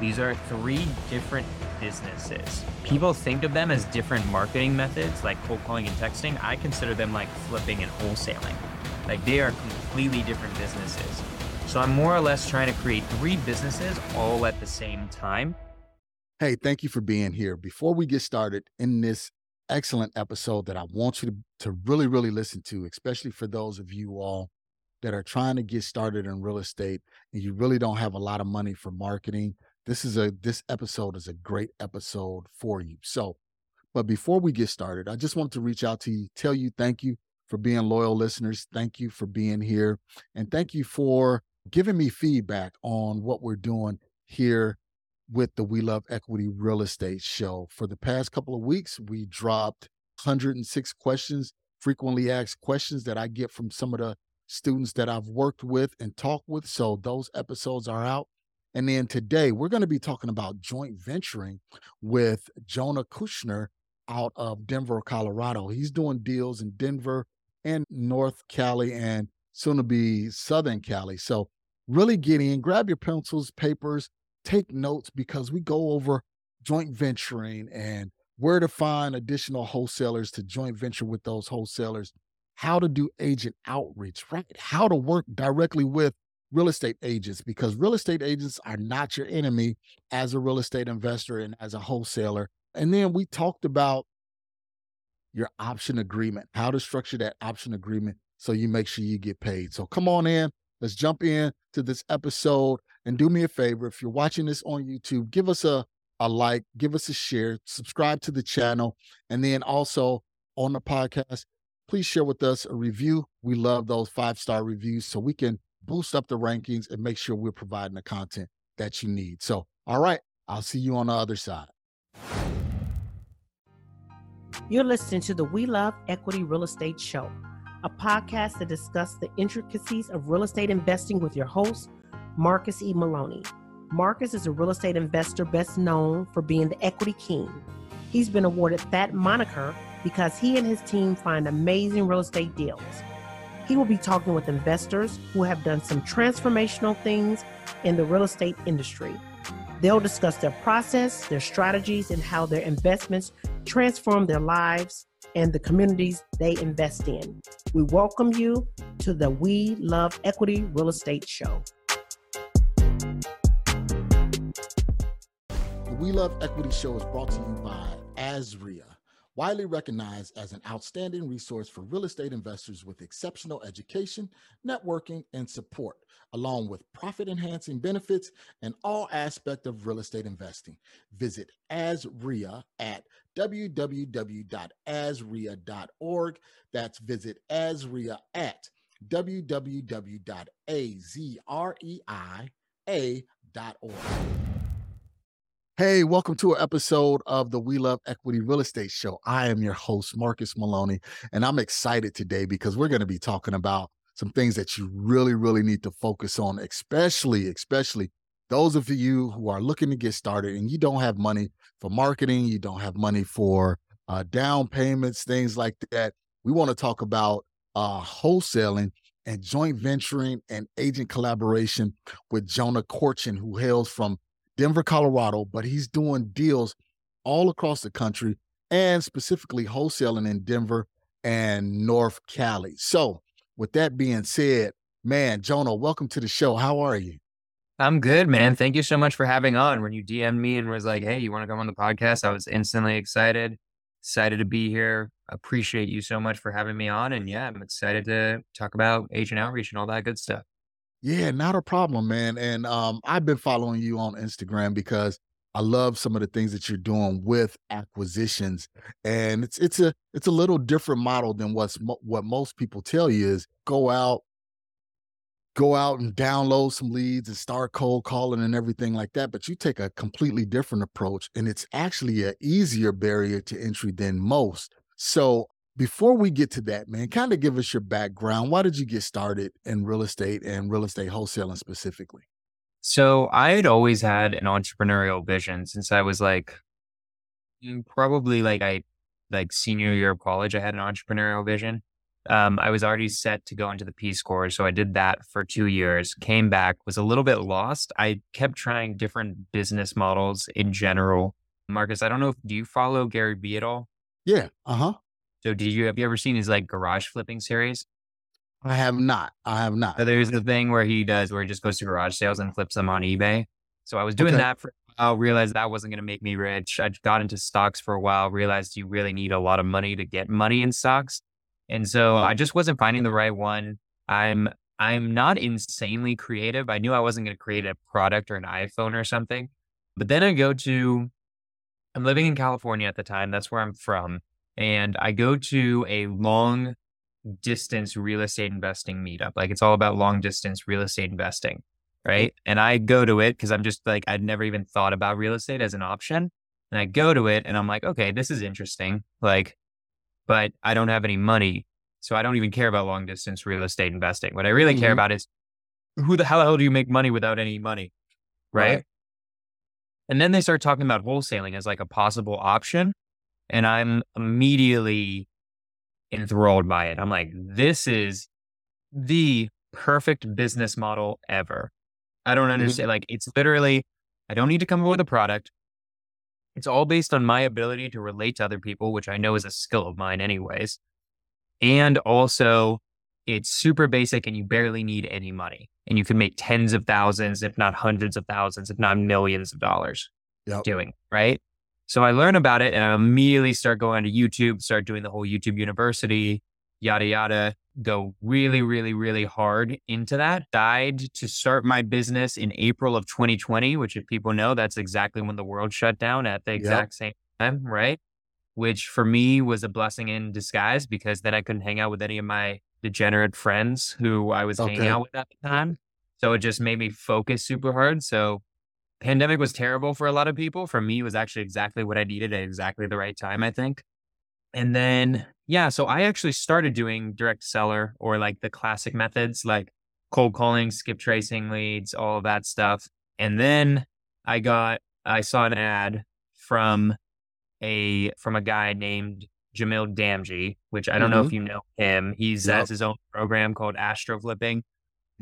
These are three different businesses. People think of them as different marketing methods like cold calling and texting. I consider them like flipping and wholesaling. Like they are completely different businesses. So I'm more or less trying to create three businesses all at the same time. Hey, thank you for being here. Before we get started in this excellent episode that I want you to, to really, really listen to, especially for those of you all that are trying to get started in real estate and you really don't have a lot of money for marketing, this is a this episode is a great episode for you. So, but before we get started, I just want to reach out to you, tell you thank you for being loyal listeners. Thank you for being here. And thank you for giving me feedback on what we're doing here with the We Love Equity Real Estate show. For the past couple of weeks, we dropped 106 questions, frequently asked questions that I get from some of the students that I've worked with and talked with. So those episodes are out. And then today we're going to be talking about joint venturing with Jonah Korchin out of Denver, Colorado. He's doing deals in Denver and North Cali and soon to be Southern Cali. So really get in, grab your pencils, papers, take notes because we go over joint venturing and where to find additional wholesalers to joint venture with those wholesalers how to do agent outreach, right? How to work directly with real estate agents because real estate agents are not your enemy as a real estate investor and as a wholesaler. And then we talked about your option agreement, how to structure that option agreement so you make sure you get paid. So come on in. Let's jump in to this episode and do me a favor. If you're watching this on YouTube, give us a, a like, give us a share, subscribe to the channel. And then also on the podcast, please share with us a review. We love those five star reviews so we can boost up the rankings and make sure we're providing the content that you need. So, all right, I'll see you on the other side. You're listening to the We Love Equity Real Estate Show, a podcast that discusses the intricacies of real estate investing with your host, Marcus E. Maloney. Marcus is a real estate investor best known for being the equity king. He's been awarded that moniker because he and his team find amazing real estate deals. He will be talking with investors who have done some transformational things in the real estate industry. They'll discuss their process, their strategies, and how their investments transform their lives and the communities they invest in. We welcome you to the We Love Equity Real Estate Show. The We Love Equity Show is brought to you by AZREIA widely recognized as an outstanding resource for real estate investors with exceptional education, networking, and support, along with profit enhancing benefits and all aspect of real estate investing. Visit AZREIA at www.azreia.org. That's visit AZREIA at www.azreia.org. Hey, welcome to an episode of the We Love Equity Real Estate Show. I am your host, Marcus Maloney, and I'm excited today because we're going to be talking about some things that you really, really need to focus on, especially, especially those of you who are looking to get started and you don't have money for marketing, you don't have money for uh, down payments, things like that. We want to talk about uh, wholesaling and joint venturing and agent collaboration with Jonah Korchin, who hails from Denver, Colorado, but he's doing deals all across the country and specifically wholesaling in Denver and North Cali. So, with that being said, man, Jonah, welcome to the show. How are you? I'm good, man. Thank you so much for having on. When you DM'd me and was like, "Hey, you want to come on the podcast?" I was instantly excited. Excited to be here. Appreciate you so much for having me on. And yeah, I'm excited to talk about agent outreach and all that good stuff. Yeah, not a problem, man. And um, I've been following you on Instagram because I love some of the things that you're doing with acquisitions, and it's it's a it's a little different model than what's what most people tell you is go out, go out and download some leads and start cold calling and everything like that. But you take a completely different approach, and it's actually an easier barrier to entry than most. So before we get to that, man, kind of give us your background. Why did you get started in real estate and real estate wholesaling specifically? So I had always had an entrepreneurial vision since I was like mm, probably like I like senior year of college. I had an entrepreneurial vision. Um, I was already set to go into the Peace Corps. So I did that for two years, came back, was a little bit lost. I kept trying different business models in general. Marcus, I don't know if do you follow Gary Vee at all? Yeah. Uh huh. So did you have you ever seen his like garage flipping series? I have not. I have not. So there's the thing where he does where he just goes to garage sales and flips them on eBay. So I was doing Okay. that for a while, realized that wasn't going to make me rich. I got into stocks for a while, realized you really need a lot of money to get money in stocks. And so I just wasn't finding the right one. I'm I'm not insanely creative. I knew I wasn't going to create a product or an iPhone or something. But then I go to I'm living in California at the time. That's where I'm from. And I go to a long distance real estate investing meetup. Like it's all about long distance real estate investing. Right. And I go to it because I'm just like, I'd never even thought about real estate as an option. And I go to it and I'm like, okay, this is interesting. Like, but I don't have any money. So I don't even care about long distance real estate investing. What I really care Mhm. about is who the the hell do you make money without any money? Right. Right. And then they start talking about wholesaling as like a possible option. And I'm immediately enthralled by it. I'm like, this is the perfect business model ever. I don't mm-hmm. understand. Like, it's literally, I don't need to come up with a product. It's all based on my ability to relate to other people, which I know is a skill of mine, anyways. And also, it's super basic and you barely need any money. And you can make tens of thousands, if not hundreds of thousands, if not millions of dollars Yep. doing, right? So I learn about it and I immediately start going to YouTube, start doing the whole YouTube university, yada, yada, go really, really, really hard into that. Died to start my business in April of 2020, which if people know, that's exactly when the world shut down at the exact same time, right? Which for me was a blessing in disguise because then I couldn't hang out with any of my degenerate friends who I was hanging out with at the time. So it just made me focus super hard. So pandemic was terrible for a lot of people. For me, it was actually exactly what I needed at exactly the right time, I think. And then, yeah, so I actually started doing direct seller or like the classic methods like cold calling, skip tracing leads, all of that stuff. And then I got, I saw an ad from a, from a guy named Jamil Damji, which I don't know if mm-hmm. you know him. He's Yep. has his own program called AstroFlipping.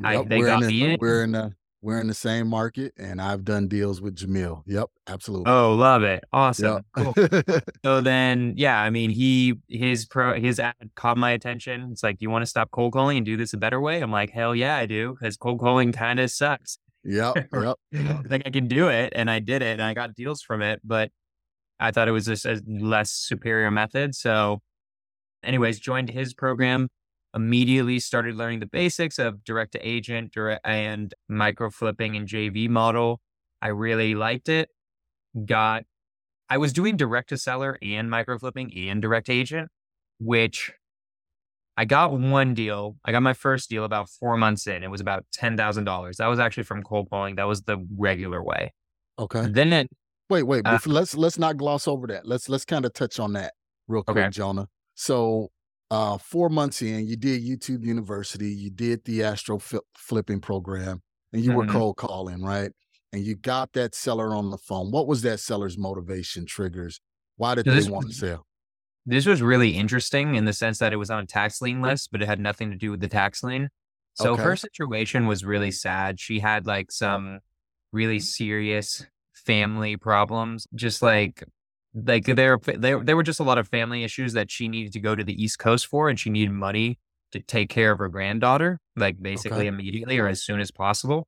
I- Yep, they we're got in me the, in. We're in the we're in the same market, and I've done deals with Jamil. Yep, absolutely. Oh, love it. Awesome. Cool. So then, yeah, I mean, he his pro his ad caught my attention. It's like, do you want to stop cold calling and do this a better way? I'm like, hell yeah, I do, because cold calling kind of sucks. yep. Yep. I think I can do it, and I did it, and I got deals from it. But I thought it was just a less superior method. So, anyways, joined his program. Immediately started learning the basics of direct to agent direct and micro flipping and JV model. I really liked it. Got I was doing direct to seller and micro flipping and direct agent, which I got one deal. I got my first deal about four months in. It was about ten thousand dollars. That was actually from cold calling. That was the regular way. Okay. Then it, Wait, wait. Uh, let's let's not gloss over that. Let's let's kind of touch on that real quick, Okay. Jonah. So, uh, four months in, you did YouTube University, you did the Astro Flip, Flipping program, and you were Mhm. cold calling, right? And you got that seller on the phone. What was that seller's motivation triggers? Why did So they this want to sell? this was really interesting in the sense that it was on a tax lien list, but it had nothing to do with the tax lien. So Okay. her situation was really sad. She had like some really serious family problems, just like like there there there were just a lot of family issues that she needed to go to the East Coast for, and she needed money to take care of her granddaughter, like basically Okay. immediately or as soon as possible.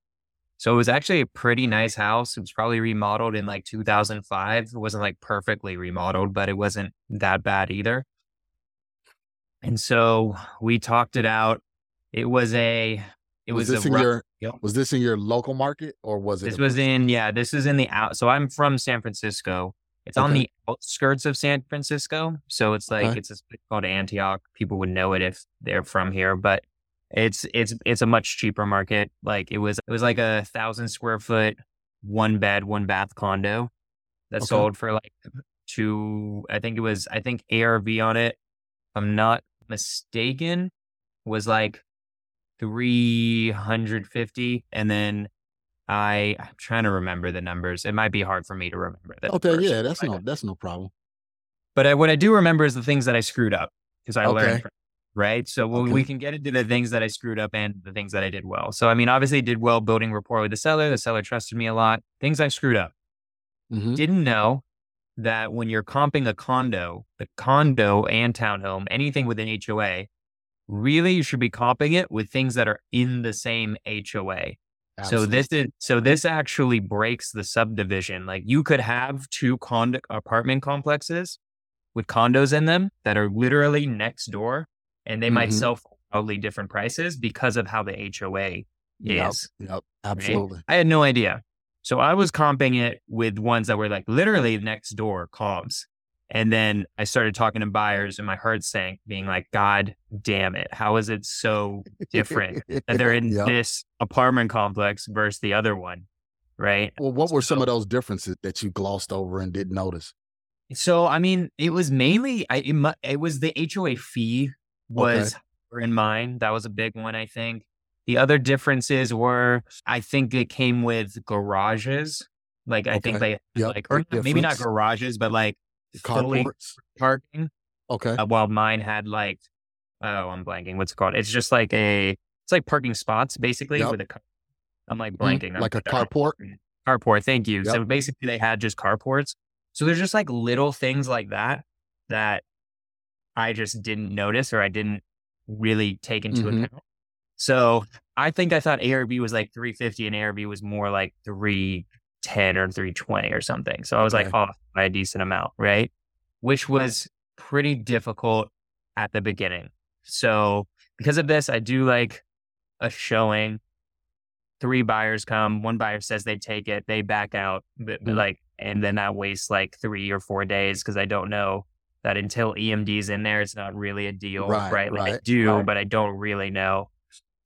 So it was actually a pretty nice house. It was probably remodeled in like 2005. It wasn't like perfectly remodeled, but it wasn't that bad either. And so we talked it out. It was a, it was, was, this a in rough your deal. was this in your local market or was it? This was in, yeah, this is in the out. So I'm from San Francisco. It's on the outskirts of San Francisco. So it's like, Okay. it's a place called Antioch. People would know it if they're from here, but it's, it's, it's a much cheaper market. Like it was, it was like a thousand square foot, one bed, one bath condo that Okay. sold for like two, I think it was, I think ARV on it, if I'm not mistaken, was like 350. And then I, I'm trying to remember the numbers. It might be hard for me to remember that. okay, first, yeah, that's no that's no problem. But I, what I do remember is the things that I screwed up because I Okay. learned. From, right? So okay. we can get into the things that I screwed up and the things that I did well. So I mean, obviously, I did well building rapport with the seller. The seller trusted me a lot. Things I screwed up. Mm-hmm. Didn't know that when you're comping a condo, the condo and townhome, anything with an HOA, really you should be comping it with things that are in the same HOA. Absolutely. So this is so this actually breaks the subdivision. Like you could have two condo apartment complexes with condos in them that are literally next door and they mm-hmm. might sell for totally different prices because of how the HOA yep, is. Yep, absolutely. Right? I had no idea. So I was comping it with ones that were like literally next door comps. And then I started talking to buyers and my heart sank, being like, God damn it. How is it so different that they're in yep. this apartment complex versus the other one? Right. Well, what were some of those differences that you glossed over and didn't notice? So, I mean, it was mainly, I, it, it was the HOA fee was okay. in mind. That was a big one, I think. The other differences were, I think it came with garages. Like, I think they, yep. like, or maybe not garages, but like carports parking. Okay. Uh, while mine had like, oh, I'm blanking. What's it called? It's just like a, it's like parking spots basically yep. with I'm like mm-hmm. blanking. Mm, like a carport? Carport. Thank you. Yep. So basically they had just carports. So there's just like little things like that that I just didn't notice or I didn't really take into mm-hmm. account. So I think I thought ARV was like 350 and ARV was more like 310 or 320 or something. So I was okay. like off by a decent amount, right? Which was pretty difficult at the beginning. So because of this, I do like a showing. Three buyers come, one buyer says they take it, they back out, but, but mm. like, and then I waste like three or four days because I don't know that until EMD's in there, it's not really a deal, right? right? Like right, I do, right. but I don't really know.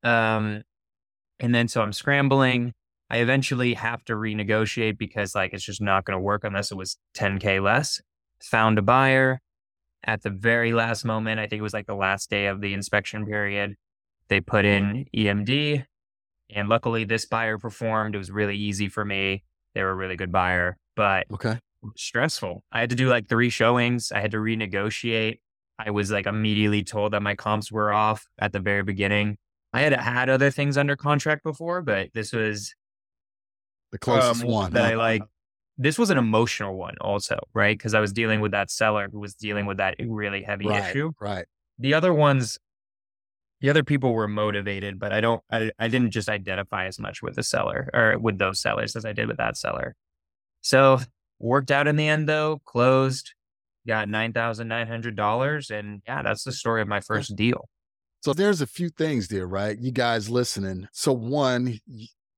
Um, and then so I'm scrambling. I eventually have to renegotiate because like it's just not going to work unless it was 10k less. Found a buyer at the very last moment. I think it was like the last day of the inspection period. They put in EMD, and luckily this buyer performed. It was really easy for me. They were a really good buyer, but okay stressful. I had to do like three showings. I had to renegotiate. I was like immediately told that my comps were off at the very beginning. I had had other things under contract before, but this was the closest um, one that huh? I like. This was an emotional one also, right? Because I was dealing with that seller who was dealing with that really heavy right, issue. Right. The other ones, the other people were motivated, but I don't, I, I didn't just identify as much with the seller or with those sellers as I did with that seller. So Worked out in the end though, closed, got $9,900. And yeah, that's the story of my first deal. So there's a few things there, right? You guys listening. So one,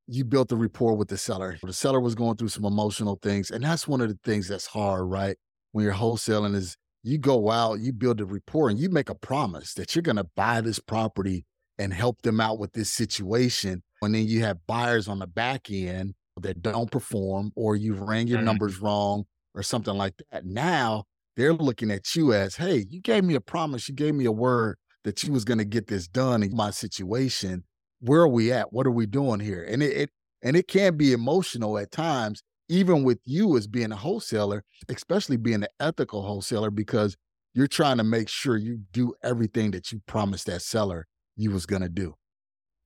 you built the rapport with the seller. The seller was going through some emotional things. And that's one of the things that's hard, right? When you're wholesaling is you go out, you build a rapport and you make a promise that you're going to buy this property and help them out with this situation. And then you have buyers on the back end that don't perform or you've ran your mm-hmm. numbers wrong or something like that. Now they're looking at you as, hey, you gave me a promise, you gave me a word that you was going to get this done in my situation. Where are we at? What are we doing here? And it, it and it can be emotional at times, even with you as being a wholesaler, especially being an ethical wholesaler, because you're trying to make sure you do everything that you promised that seller you was going to do.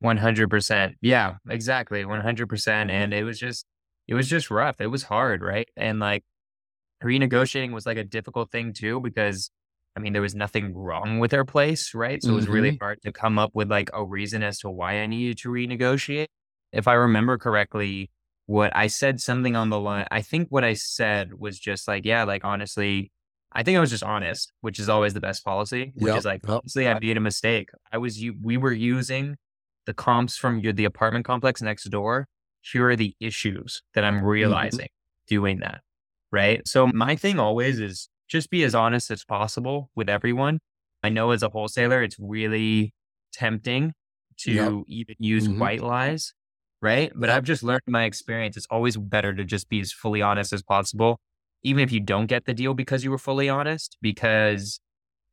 100%. Yeah, exactly. 100%. Mm-hmm. And it was just, it was just rough. It was hard. Right. And like renegotiating was like a difficult thing too, because I mean, there was nothing wrong with our place. Right. So mm-hmm. it was really mm-hmm. hard to come up with like a reason as to why I needed to renegotiate. If I remember correctly, what I said something on the line, I think what I said was just like, yeah, like honestly, I think I was just honest, which is always the best policy, which yep, is like, yep. honestly, I made a mistake. I was, you, we were using the comps from your, the apartment complex next door. Here are the issues that I'm mm-hmm. realizing mm-hmm. doing that. Right. So my thing always is just be as honest as possible with everyone. I know as a wholesaler, it's really tempting to yep. even use mm-hmm. white lies. Right. But I've just learned my experience, it's always better to just be as fully honest as possible, even if you don't get the deal because you were fully honest, because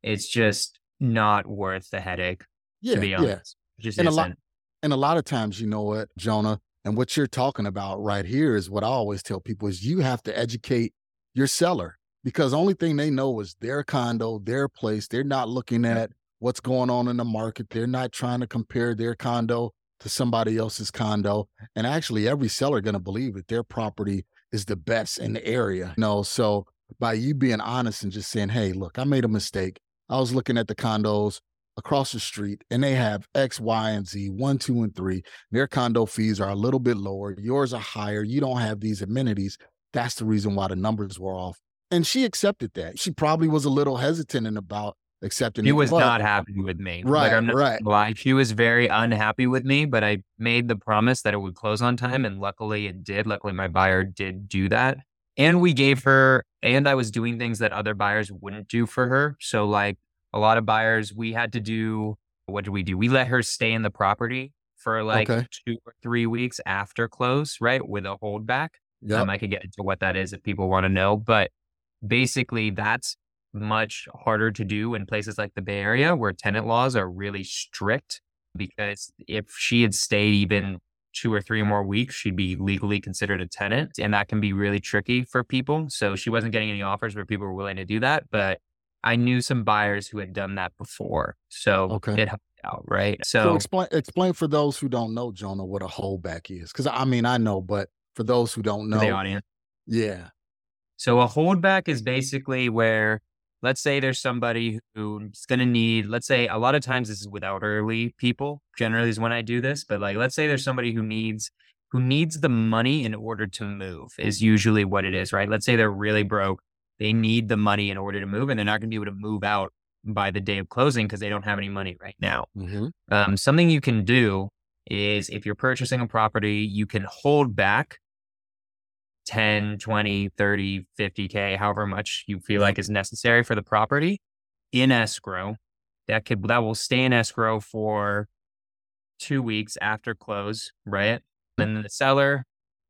it's just not worth the headache, yeah, to be honest. Yeah. Just and isn't. a lot, and a lot of times, you know what, Jonah, and what you're talking about right here is what I always tell people is you have to educate your seller because the only thing they know is their condo, their place. They're not looking at what's going on in the market. They're not trying to compare their condo to somebody else's condo. And actually, every seller going to believe that their property is the best in the area. You know, so by you being honest and just saying, hey, look, I made a mistake. I was looking at the condos across the street and they have X, Y, and Z, one, two, and three. Their condo fees are a little bit lower. Yours are higher. You don't have these amenities. That's the reason why the numbers were off. And she accepted that. She probably was a little hesitant and about accepting she it. was but- not happy with me. Right, like, I'm not right. lie. She was very unhappy with me, but I made the promise that it would close on time, and luckily it did. Luckily, my buyer did do that, and we gave her. And I was doing things that other buyers wouldn't do for her. So, like a lot of buyers, we had to do. What did we do? We let her stay in the property for like Okay. two or three weeks after close, right, with a holdback. Yep. Um, I could get into what that is if people want to know, but basically that's much harder to do in places like the Bay Area where tenant laws are really strict because if she had stayed even two or three more weeks, she'd be legally considered a tenant. And that can be really tricky for people. So she wasn't getting any offers where people were willing to do that. But I knew some buyers who had done that before. So Okay. it helped out, right? So So, explain explain for those who don't know, Jonah, what a holdback is. Because I mean, I know, but for those who don't for the know, audience. yeah, So a holdback is basically where, let's say there's somebody who's going to need, let's say a lot of times this is with elderly people, generally is when I do this, but like, let's say there's somebody who needs, who needs the money in order to move is usually what it is, right? Let's say they're really broke. They need the money in order to move and they're not going to be able to move out by the day of closing because they don't have any money right now. mm-hmm. Um, something you can do is if you're purchasing a property, you can hold back 10, 20, 30, 50K, however much you feel mm-hmm. like is necessary for the property in escrow. That could that will stay in escrow for two weeks after close, right? Then the seller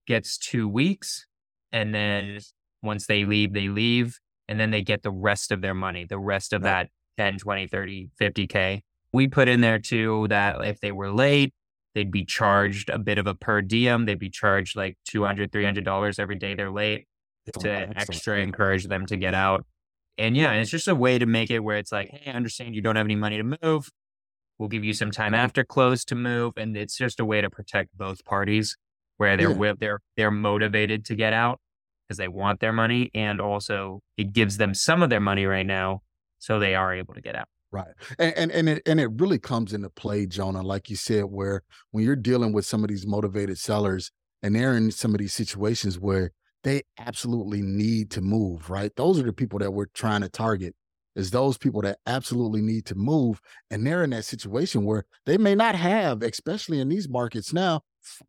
gets two weeks. And then once they leave, they leave. And then they get the rest of their money, the rest of Right. that 10, 20, 30, 50K. We put in there too that if they were late, they'd be charged a bit of a per diem. They'd be charged like $200, $300 every day they're late to extra encourage them to get out. And yeah, it's just a way to make it where it's like, hey, I understand you don't have any money to move. We'll give you some time after close to move. And it's just a way to protect both parties where they're Yeah. they're they're motivated to get out because they want their money. And also it gives them some of their money right now so they are able to get out. Right. And, and and it and it really comes into play, Jonah, like you said, where when you're dealing with some of these motivated sellers and they're in some of these situations where they absolutely need to move, right? Those are the people that we're trying to target. Is those people that absolutely need to move, and they're in that situation where they may not have, especially in these markets now,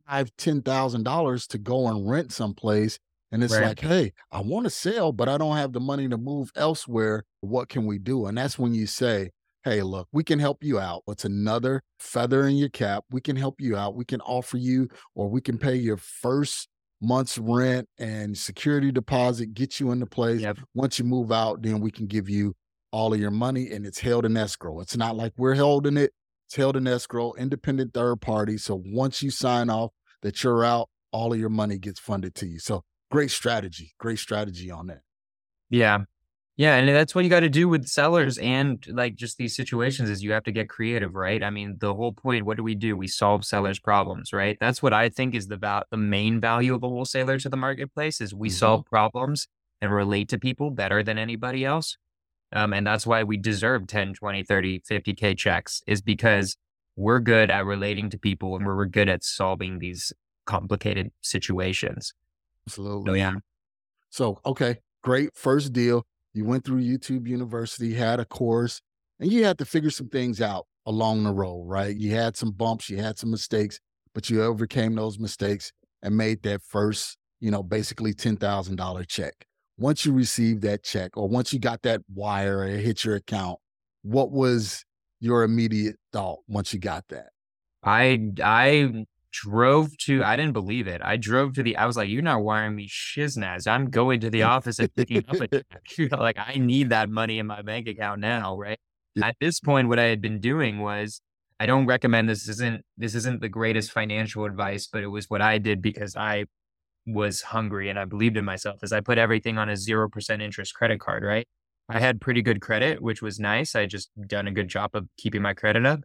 five, ten thousand dollars to go and rent someplace. And it's Right. like, hey, I want to sell, but I don't have the money to move elsewhere. What can we do? And that's when you say, hey, look, we can help you out. It's another feather in your cap. We can help you out. We can offer you, or we can pay your first month's rent and security deposit, get you into place. Yep. Once you move out, then we can give you all of your money and it's held in escrow. It's not like we're holding it, it's held in escrow, independent third party. So once you sign off that you're out, all of your money gets funded to you. So great strategy. Great strategy on that. Yeah. Yeah, and that's what you got to do with sellers and like just these situations is you have to get creative, right? I mean, the whole point, what do we do? We solve sellers' problems, right? That's what I think is the val- the main value of a wholesaler to the marketplace is we Mhm. solve problems and relate to people better than anybody else. Um, and that's why we deserve 10, 20, 30, 50K checks is because we're good at relating to people and we're good at solving these complicated situations. Absolutely. So yeah. So, okay, great first deal. You went through YouTube University, had a course, and you had to figure some things out along the road, right? You had some bumps, you had some mistakes, but you overcame those mistakes and made that first, you know, basically $10,000 check. Once you received that check or once you got that wire or it hit your account, what was your immediate thought once you got that? I I drove to I didn't believe it. I drove to the I was like, you're not wiring me shiznaz. I'm going to the office and picking up a check. Like I need that money in my bank account now, right? At this point, what I had been doing was I don't recommend this isn't this isn't the greatest financial advice, but it was what I did because I was hungry and I believed in myself is I put everything on a zero percent interest credit card, right? I had pretty good credit, which was nice. I just done a good job of keeping my credit up.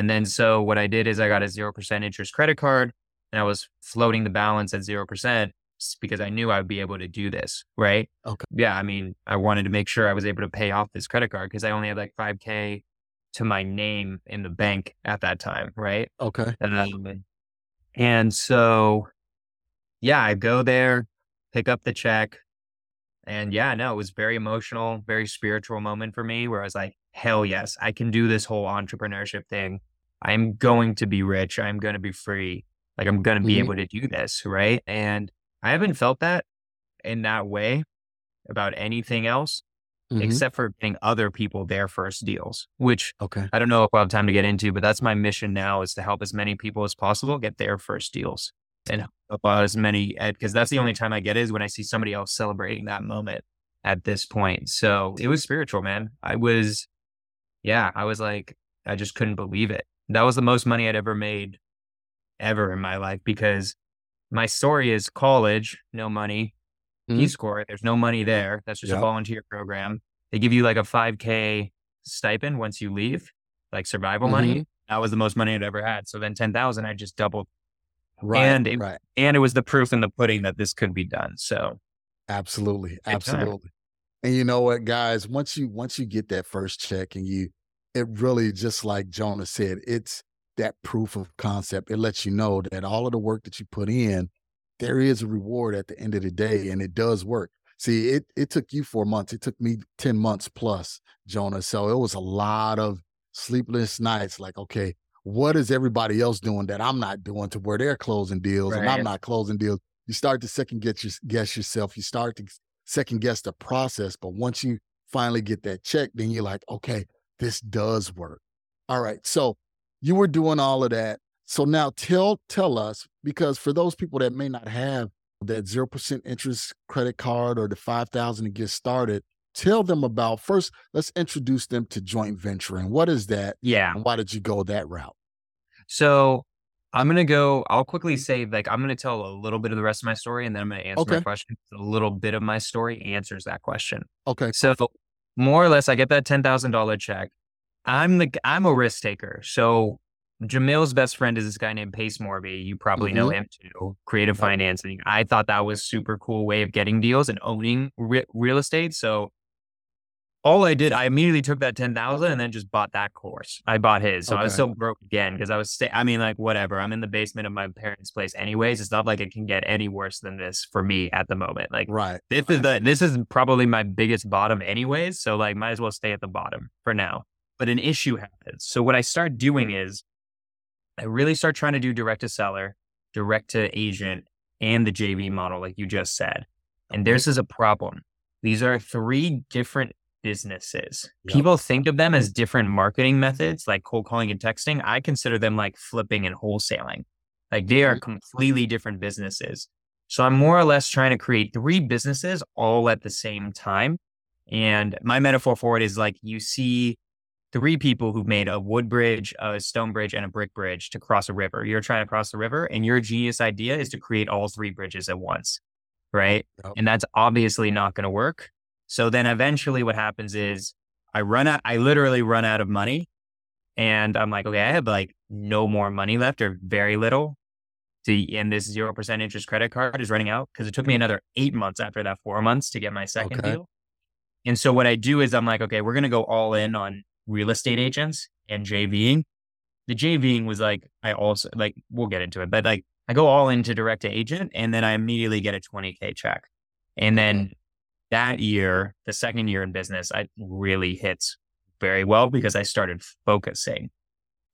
And then so what I did is I got a 0% interest credit card and I was floating the balance at 0% because I knew I would be able to do this. Right. Okay. Yeah. I mean, I wanted to make sure I was able to pay off this credit card because I only had like 5K to my name in the bank at that time. Right. Okay. Um, and so, yeah, I go there, pick up the check. And yeah, no, it was very emotional, very spiritual moment for me where I was like, hell yes, I can do this whole entrepreneurship thing. I'm going to be rich. I'm going to be free. Like I'm going to be Mhm. able to do this. Right. And I haven't felt that in that way about anything else Mhm. except for getting other people their first deals, which Okay. I don't know if I'll have time to get into, but that's my mission now is to help as many people as possible get their first deals and help out as many because that's the only time I get is when I see somebody else celebrating that moment at this point. So it was spiritual, man. I was, yeah, I was like, I just couldn't believe it. That was the most money I'd ever made ever in my life because my story is college, no money, Mhm. Peace Corps. There's no money there. That's just Yep. a volunteer program. They give you like a 5K stipend once you leave, like survival Mm-hmm. money. That was the most money I'd ever had. So then 10,000, I just doubled. Right. And it- right. And it was the proof in the pudding that this could be done. So Absolutely. time. Absolutely. And you know what, guys, once you once you get that first check and you it really just like Jonah said, it's that proof of concept. It lets you know that all of the work that you put in, there is a reward at the end of the day and it does work. See, it it took you 4 months. It took me 10 months plus, Jonah. So it was a lot of sleepless nights like, okay, what is everybody else doing that I'm not doing to where they're closing deals and I'm not closing deals? You start to second guess, your, guess yourself. You start to second guess the process. But once you finally get that check, then you're like, okay, this does work. All right. So you were doing all of that. So now tell tell us, because for those people that may not have that zero percent interest credit card or the five thousand to get started, tell them about first, let's introduce them to joint venturing. What is that? yeah. And why did you go that route? So I'm going to go, I'll quickly say, like, I'm going to tell a little bit of the rest of my story and then I'm going to answer my question. A little bit of my story answers that question. Okay. So more or less, I get that ten thousand dollar check. I'm the I'm a risk taker. So Jamil's best friend is this guy named Pace Morby. You probably know him too. Creative Mm-hmm. Financing. I thought that was super cool way of getting deals and owning re- real estate. So all I did, I immediately took that ten thousand and then just bought that course. I bought his, so I was Okay. still broke again because I was. Sta- I mean, like whatever. I'm in the basement of my parents' place, anyways. It's not like it can get any worse than this for me at the moment. Like Right. this is the this is probably my biggest bottom anyways. So like might as well stay at the bottom for now. But an issue happens. So what I start doing mm. is I really start trying to do direct to seller, direct to agent, and the JV model, like you just said. And this is a problem. These are three different businesses. Yep. People think of them as different marketing methods, like cold calling and texting. I consider them like flipping and wholesaling. Like they are mm-hmm. completely different businesses. So I'm more or less trying to create three businesses all at the same time. And my metaphor for it is like you see three people who've made a wood bridge, a stone bridge, and a brick bridge to cross a river. You're trying to cross the river, and your genius idea is to create all three bridges at once. Right. Yep. And that's obviously not going to work. So then eventually what happens is I run out, I literally run out of money. And I'm like, okay, I have like no more money left or very little. To, and this 0% interest credit card is running out because it took me mm-hmm. another eight months after that four months to get my second Okay. deal. And so what I do is I'm like, okay, we're going to go all in on real estate agents and JVing. The JVing was like, I also like, we'll get into it, but like I go all into direct to agent and then I immediately get a 20K check. And then that year, the second year in business, I really hits very well because I started focusing.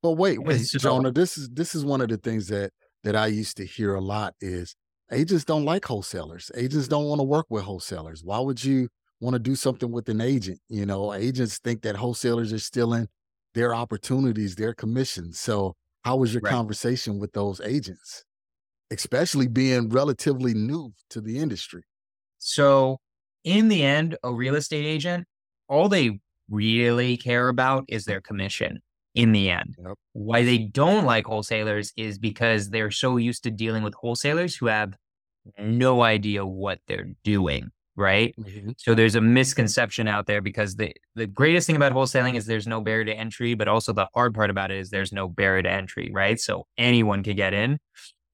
But wait, wait, It's Jonah, this is this is one of the things that that I used to hear a lot is agents don't like wholesalers. Agents don't want to work with wholesalers. Why would you want to do something with an agent? You know, agents think that wholesalers are stealing their opportunities, their commissions. So how was your Right. conversation with those agents? Especially being relatively new to the industry. So, in the end, a real estate agent, all they really care about is their commission in the end. Yep. Why they don't like wholesalers is because they're so used to dealing with wholesalers who have no idea what they're doing. right? Mm-hmm. So there's a misconception out there because the the greatest thing about wholesaling is there's no barrier to entry, but also the hard part about it is there's no barrier to entry, right? So anyone can get in.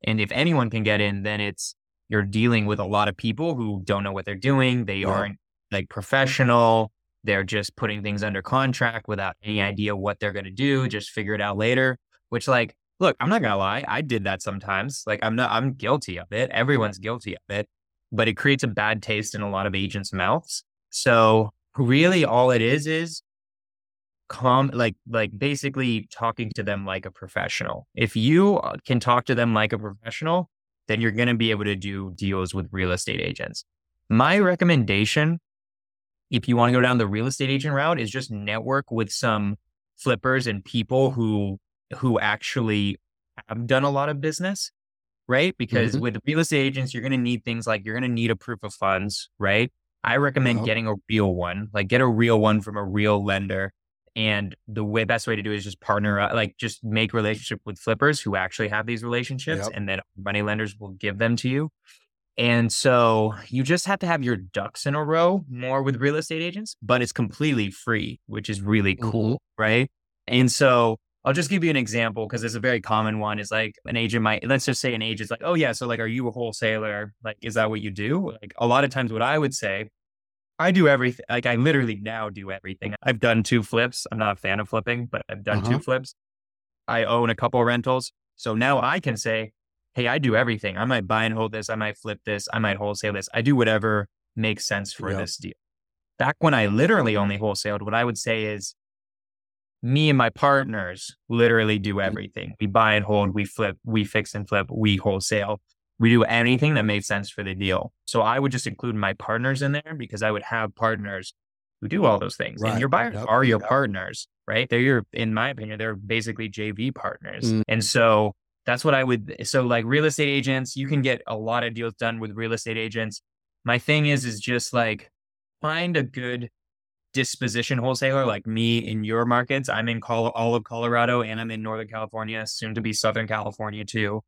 And if anyone can get in, then it's you're dealing with a lot of people who don't know what they're doing. They yeah. aren't like professional. They're just putting things under contract without any idea what they're going to do, just figure it out later, which like look, I'm not going to lie, I did that sometimes. Like I'm not I'm guilty of it. Everyone's guilty of it but it creates a bad taste in a lot of agents' mouths. So really all it is is calm like like basically talking to them like a professional. If you uh, can talk to them like a professional, then you're going to be able to do deals with real estate agents. My recommendation if you want to go down the real estate agent route is just network with some flippers and people who who actually have done a lot of business right? Because mm-hmm. with real estate agents, you're going to need things like you're going to need a proof of funds, right? I recommend uh-huh. getting a real one, like get a real one from a real lender. And the way, best way to do it is just partner, up, like just make relationship with flippers who actually have these relationships, yep. and then money lenders will give them to you. And so you just have to have your ducks in a row more with real estate agents, but it's completely free, which is really cool, mm-hmm. right? And so I'll just give you an example because it's a very common one. Is like an agent might let's just say an agent's like, oh yeah, so like, are you a wholesaler? Like, is that what you do? Like a lot of times, what I would say, I do everything. Like I literally now do everything. I've done two flips. I'm not a fan of flipping, but I've done uh-huh. two flips. I own a couple rentals, so now I can say, hey, I do everything. I might buy and hold this. I might flip this. I might wholesale this. I do whatever makes sense for this deal. Back when I literally only wholesaled, what I would say is me and my partners literally do mm. everything. We buy and hold, we flip, we fix and flip, we wholesale. We do anything that made sense for the deal. So I would just include my partners in there because I would have partners who do all those things. Right. And your buyers yep. are your yep. partners, right? They're your, in my opinion, they're basically JV partners. Mm. And so that's what I would, so like real estate agents, you can get a lot of deals done with real estate agents. My thing is, is just like find a good disposition wholesaler like me in your markets. I'm in Col- all of Colorado and I'm in Northern California, soon to be Southern California too.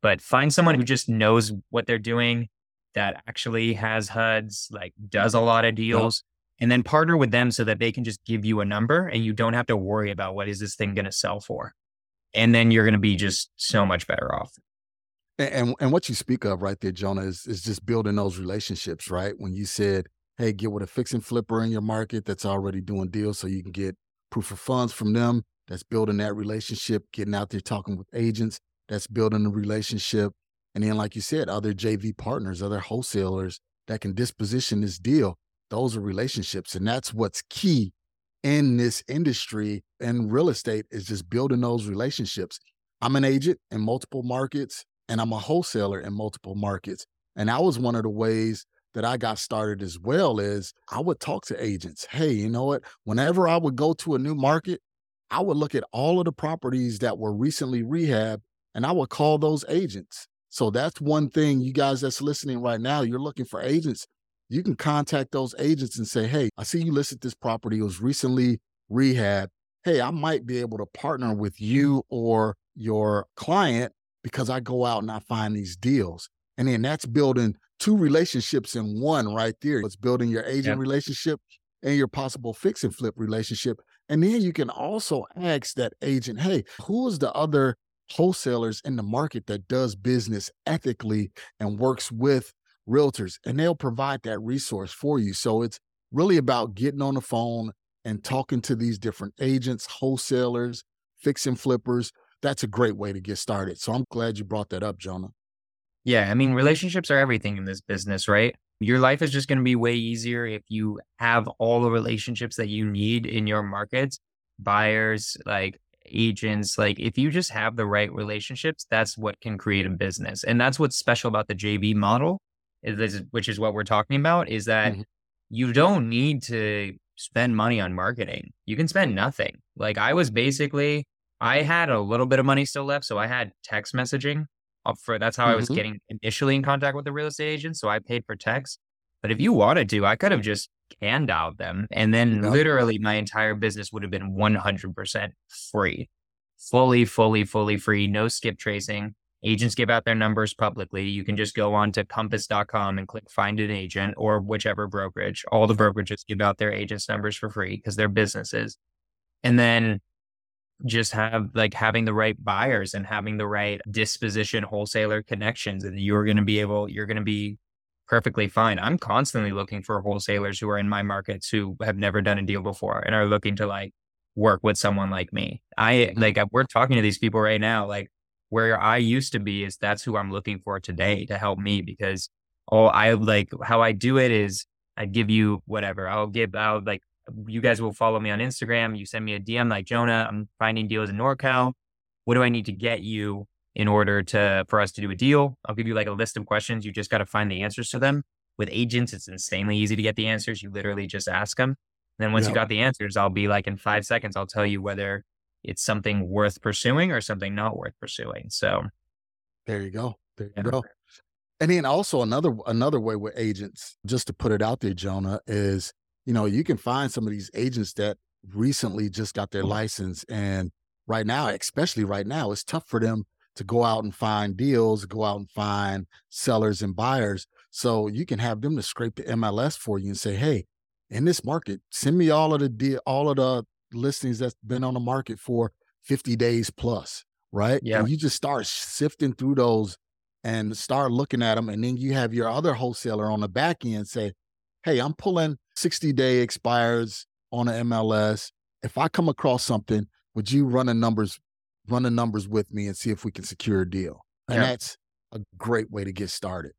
But find someone who just knows what they're doing, that actually has HUDs, like does a lot of deals, yep. and then partner with them so that they can just give you a number and you don't have to worry about what is this thing going to sell for. And then you're going to be just so much better off. And, and what you speak of right there, Jonah, is, is just building those relationships, right? When you said hey, get with a fix and flipper in your market that's already doing deals so you can get proof of funds from them. That's building that relationship, getting out there talking with agents. That's building a relationship. And then, like you said, other JV partners, other wholesalers that can disposition this deal. Those are relationships. And that's what's key in this industry and real estate is just building those relationships. I'm an agent in multiple markets and I'm a wholesaler in multiple markets. And that was one of the ways that I got started as well is I would talk to agents. Hey, you know what? Whenever I would go to a new market, I would look at all of the properties that were recently rehabbed and I would call those agents. So that's one thing you guys that's listening right now, you're looking for agents. You can contact those agents and say, Hey, I see you listed this property. It was recently rehab. Hey, I might be able to partner with you or your client because I go out and I find these deals. And then that's building two relationships in one right there. It's building your agent yep. relationship and your possible fix and flip relationship. And then you can also ask that agent, hey, who is the other wholesalers in the market that does business ethically and works with realtors? And they'll provide that resource for you. So it's really about getting on the phone and talking to these different agents, wholesalers, fix and flippers. That's a great way to get started. So I'm glad you brought that up, Jonah. Yeah, I mean, relationships are everything in this business, right? Your life is just going to be way easier if you have all the relationships that you need in your markets, buyers, like agents. Like, if you just have the right relationships, that's what can create a business. And that's what's special about the JV model, is, which is what we're talking about, is that mm-hmm. you don't need to spend money on marketing. You can spend nothing. Like, I was basically, I had a little bit of money still left. So I had text messaging up for that's how mm-hmm. I was mm-hmm. getting initially in contact with the real estate agent. So I paid for text. But if you wanted to, I could have just canned out them. And then yep. literally my entire business would have been 100% free, fully, fully, fully free, no skip tracing. Agents give out their numbers publicly. You can just go on to compass.com and click find an agent or whichever brokerage. All the brokerages give out their agents' numbers for free because they're businesses. And then just have like having the right buyers and having the right disposition wholesaler connections and you're going to be able you're going to be perfectly fine i'm constantly looking for wholesalers who are in my markets who have never done a deal before and are looking to like work with someone like me i mm-hmm. like we're talking to these people right now like where i used to be is that's who i'm looking for today to help me because oh i like how i do it is i give you whatever i'll give i'll like you guys will follow me on Instagram. You send me a DM like Jonah, I'm finding deals in NorCal. What do I need to get you in order to for us to do a deal? I'll give you like a list of questions. You just got to find the answers to them. With agents, it's insanely easy to get the answers. You literally just ask them. And then once you got the answers, I'll be like in five seconds, I'll tell you whether it's something worth pursuing or something not worth pursuing. So there you go. There you yeah. go. And then also another another way with agents, just to put it out there, Jonah, is you know, you can find some of these agents that recently just got their mm-hmm. license. And right now, especially right now, it's tough for them to go out and find deals, go out and find sellers and buyers. So you can have them to scrape the MLS for you and say, hey, in this market, send me all of the deal, all of the listings that's been on the market for 50 days plus, right? Yeah. And you just start sifting through those and start looking at them. And then you have your other wholesaler on the back end say, hey, I'm pulling 60 day expires on an MLS. If I come across something, would you run the numbers, run the numbers with me and see if we can secure a deal? And that's a great way to get started.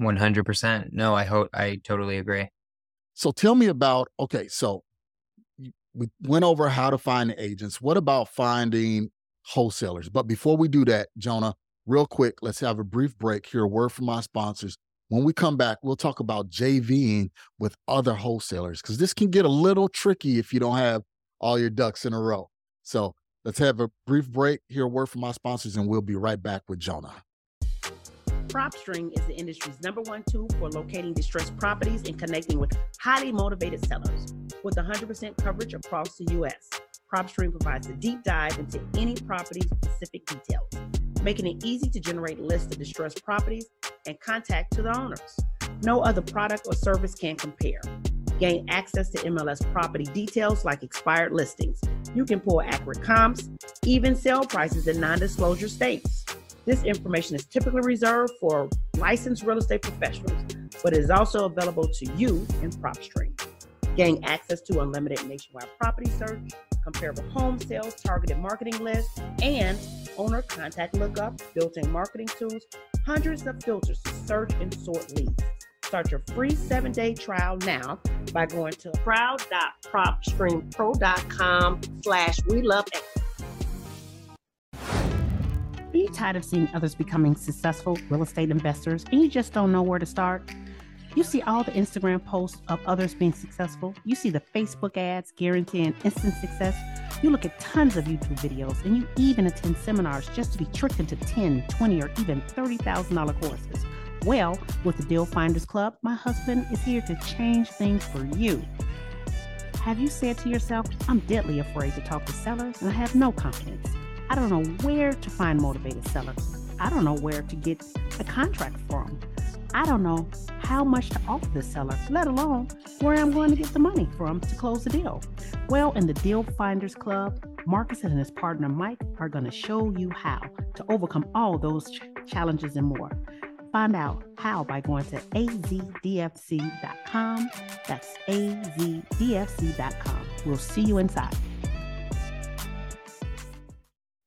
100%. No, I hope I totally agree. So tell me about okay, so we went over how to find the agents. What about finding wholesalers? But before we do that, Jonah, real quick, let's have a brief break. Hear a word from my sponsors. When we come back, we'll talk about JVing with other wholesalers because this can get a little tricky if you don't have all your ducks in a row. So let's have a brief break, hear a word from my sponsors, and we'll be right back with Jonah. PropStream is the industry's number one tool for locating distressed properties and connecting with highly motivated sellers. With 100% coverage across the U.S., PropStream provides a deep dive into any property's specific details making it easy to generate lists of distressed properties and contact to the owners. No other product or service can compare. Gain access to MLS property details like expired listings. You can pull accurate comps, even sale prices in non disclosure states. This information is typically reserved for licensed real estate professionals, but is also available to you in PropStream. Gain access to unlimited nationwide property search, comparable home sales, targeted marketing lists, and owner contact lookup, built-in marketing tools, hundreds of filters to search and sort leads. Start your free seven-day trial now by going to proud.propstreampro.com slash we love Are you tired of seeing others becoming successful real estate investors and you just don't know where to start? You see all the Instagram posts of others being successful. You see the Facebook ads guaranteeing instant success. You look at tons of YouTube videos and you even attend seminars just to be tricked into 10, 20, or even $30,000 courses. Well, with the Deal Finders Club, my husband is here to change things for you. Have you said to yourself, I'm deadly afraid to talk to sellers and I have no confidence? I don't know where to find motivated sellers. I don't know where to get a contract them. I don't know how much to offer the seller, let alone where I'm going to get the money from to close the deal. Well, in the Deal Finders Club, Marcus and his partner Mike are going to show you how to overcome all those ch- challenges and more. Find out how by going to azdfc.com. That's azdfc.com. We'll see you inside.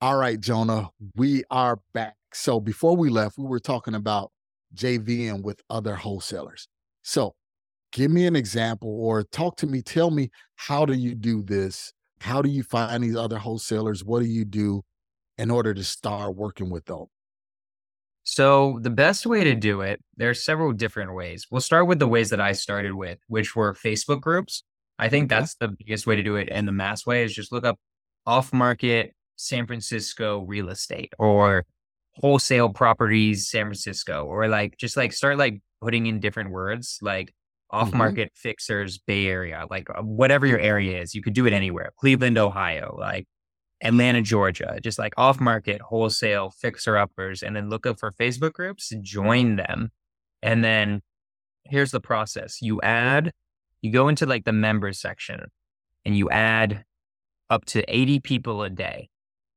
All right, Jonah, we are back. So before we left, we were talking about JVing with other wholesalers. So give me an example or talk to me. Tell me, how do you do this? How do you find these other wholesalers? What do you do in order to start working with them? So, the best way to do it, there are several different ways. We'll start with the ways that I started with, which were Facebook groups. I think that's the biggest way to do it. And the mass way is just look up off market San Francisco real estate or wholesale properties San Francisco or like just like start like putting in different words like off market mm-hmm. fixers Bay Area like uh, whatever your area is you could do it anywhere Cleveland Ohio like Atlanta, Georgia, just like off market, wholesale, fixer uppers, and then look up for Facebook groups, join them. And then here's the process you add, you go into like the members section and you add up to 80 people a day,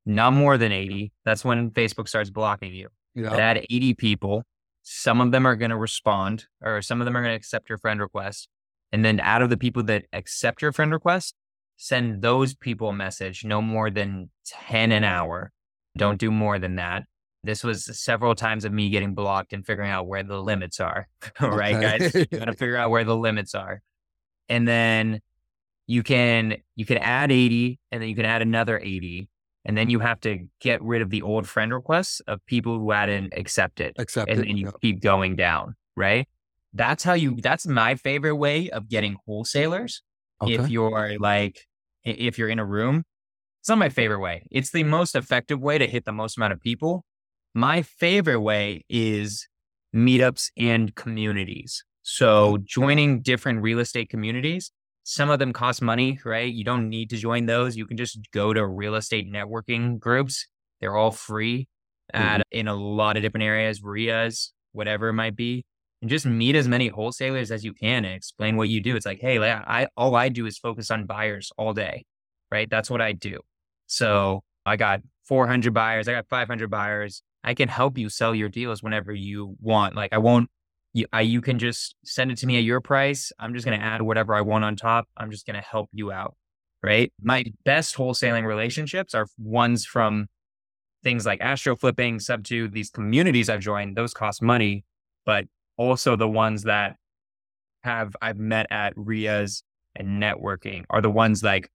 not more than 80. That's when Facebook starts blocking you. Yeah. Add 80 people. Some of them are going to respond or some of them are going to accept your friend request. And then out of the people that accept your friend request, send those people a message no more than 10 an hour. Don't do more than that. This was several times of me getting blocked and figuring out where the limits are. right, guys? You got to figure out where the limits are. And then you can you can add 80 and then you can add another 80 and then you have to get rid of the old friend requests of people who hadn't accepted Accept and then you Yep. keep going down, right? That's how you that's my favorite way of getting wholesalers Okay. if you're like if you're in a room it's not my favorite way. It's the most effective way to hit the most amount of people. My favorite way is meetups and communities. So joining different real estate communities some of them cost money right? You don't need to join those. You can just go to real estate networking groups. They're all free at mm-hmm. in a lot of different areas REIAs whatever it might be and just meet as many wholesalers as you can and explain what you do. It's like, hey, I all I do is focus on buyers all day, right? That's what I do. So I got 400 buyers, I got 500 buyers. I can help you sell your deals whenever you want. Like I won't, you, I, you can just send it to me at your price. I'm just going to add whatever I want on top. I'm just going to help you out, right? My best wholesaling relationships are ones from things like AstroFlipping, sub two, these communities I've joined. Those cost money, but also the ones that have I've met at REIAs and networking are the ones like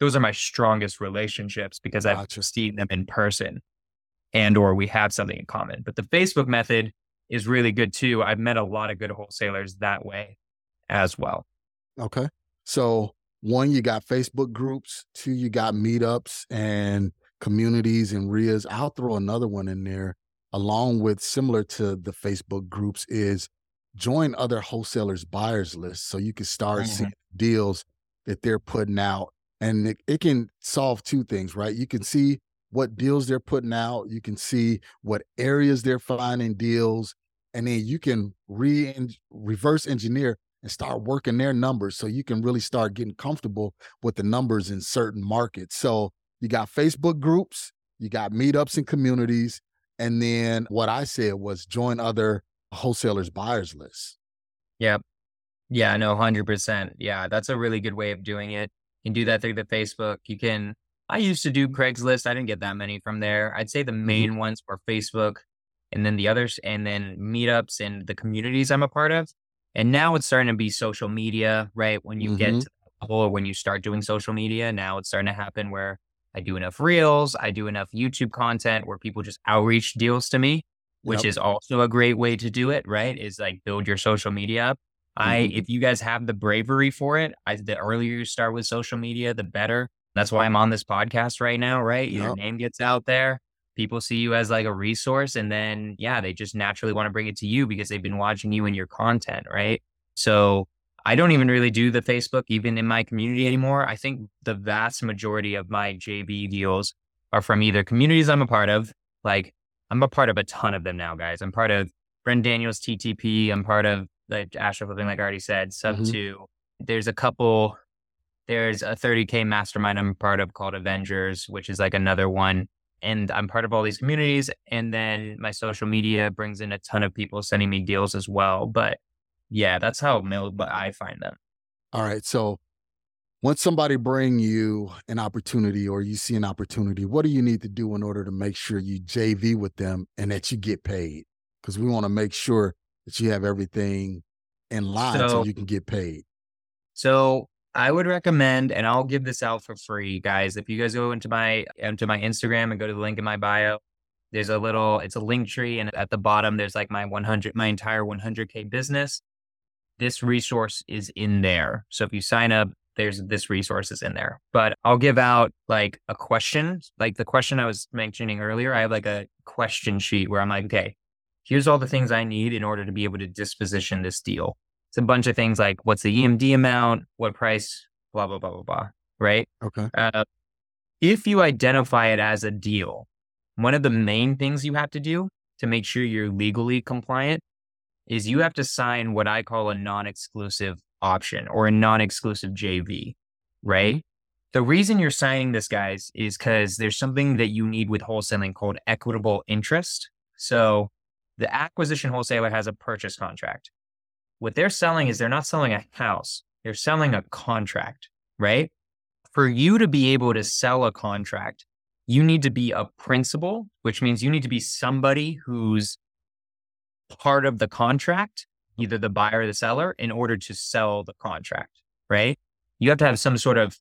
those are my strongest relationships because I've Gotcha. seen them in person and or we have something in common. But the Facebook method is really good too. I've met a lot of good wholesalers that way as well. Okay. So one, you got Facebook groups. Two, you got meetups and communities and REIAs. I'll throw another one in there along with similar to the Facebook groups is join other wholesalers buyers lists so you can start Mhm. seeing deals that they're putting out. And it, it can solve two things, right? You can see what deals they're putting out. You can see what areas they're finding deals. And then you can re reverse engineer and start working their numbers so you can really start getting comfortable with the numbers in certain markets. So you got Facebook groups, you got meetups and communities, and then what I said was join other wholesalers buyers lists. Yep. Yeah, no, 100%. Yeah, that's a really good way of doing it. You can do that through the Facebook. You can, I used to do Craigslist. I didn't get that many from there. I'd say the main ones were Facebook and then the others, and then meetups and the communities I'm a part of. And now it's starting to be social media, right? When you get Mhm. to the level or when you start doing social media, now it's starting to happen where I do enough reels, I do enough YouTube content where people just outreach deals to me, which Yep. is also a great way to do it, right? Is like build your social media up. I Mhm. if you guys have the bravery for it, I the earlier you start with social media, the better. That's why I'm on this podcast right now, right? Your Yep. name gets out there. People see you as like a resource and then yeah, they just naturally want to bring it to you because they've been watching you and your content, right? So I don't even really do the Facebook even in my community anymore. I think the vast majority of my JV deals are from either communities I'm a part of, like I'm a part of a ton of them now, guys. I'm part of Brent Daniels TTP. I'm part of like AstroFlipping, like I already said, sub Mhm. two. There's a couple, there's a 30K mastermind I'm part of called Avengers, which is like another one. And I'm part of all these communities. And then my social media brings in a ton of people sending me deals as well. But yeah, that's how mil- but I find them. All right. So once somebody bring you an opportunity or you see an opportunity, what do you need to do in order to make sure you JV with them and that you get paid? Because we want to make sure that you have everything in line so, So- you can get paid. So I would recommend, and I'll give this out for free, guys. If you guys go into my into my Instagram and go to the link in my bio, there's a little, it's a link tree, and at the bottom there's like my 100, my entire 100k business. This resource is in there. So if you sign up, there's this resource is in there. But I'll give out like a question, like the question I was mentioning earlier. I have like a question sheet where I'm like, okay, here's all the things I need in order to be able to disposition this deal it's a bunch of things like what's the EMD amount, what price, blah blah blah blah blah. Right? Okay. Uh, if you identify it as a deal, one of the main things you have to do to make sure you're legally compliant is you have to sign what I call a non exclusive option or a non exclusive JV, mm-hmm. right? The reason you're signing this, guys, is because there's something that you need with wholesaling called equitable interest. So the acquisition wholesaler has a purchase contract. What they're selling is they're not selling a house, they're selling a contract, right? For you to be able to sell a contract, you need to be a principal, which means you need to be somebody who's part of the contract, either the buyer or the seller, in order to sell the contract, right? You have to have some sort of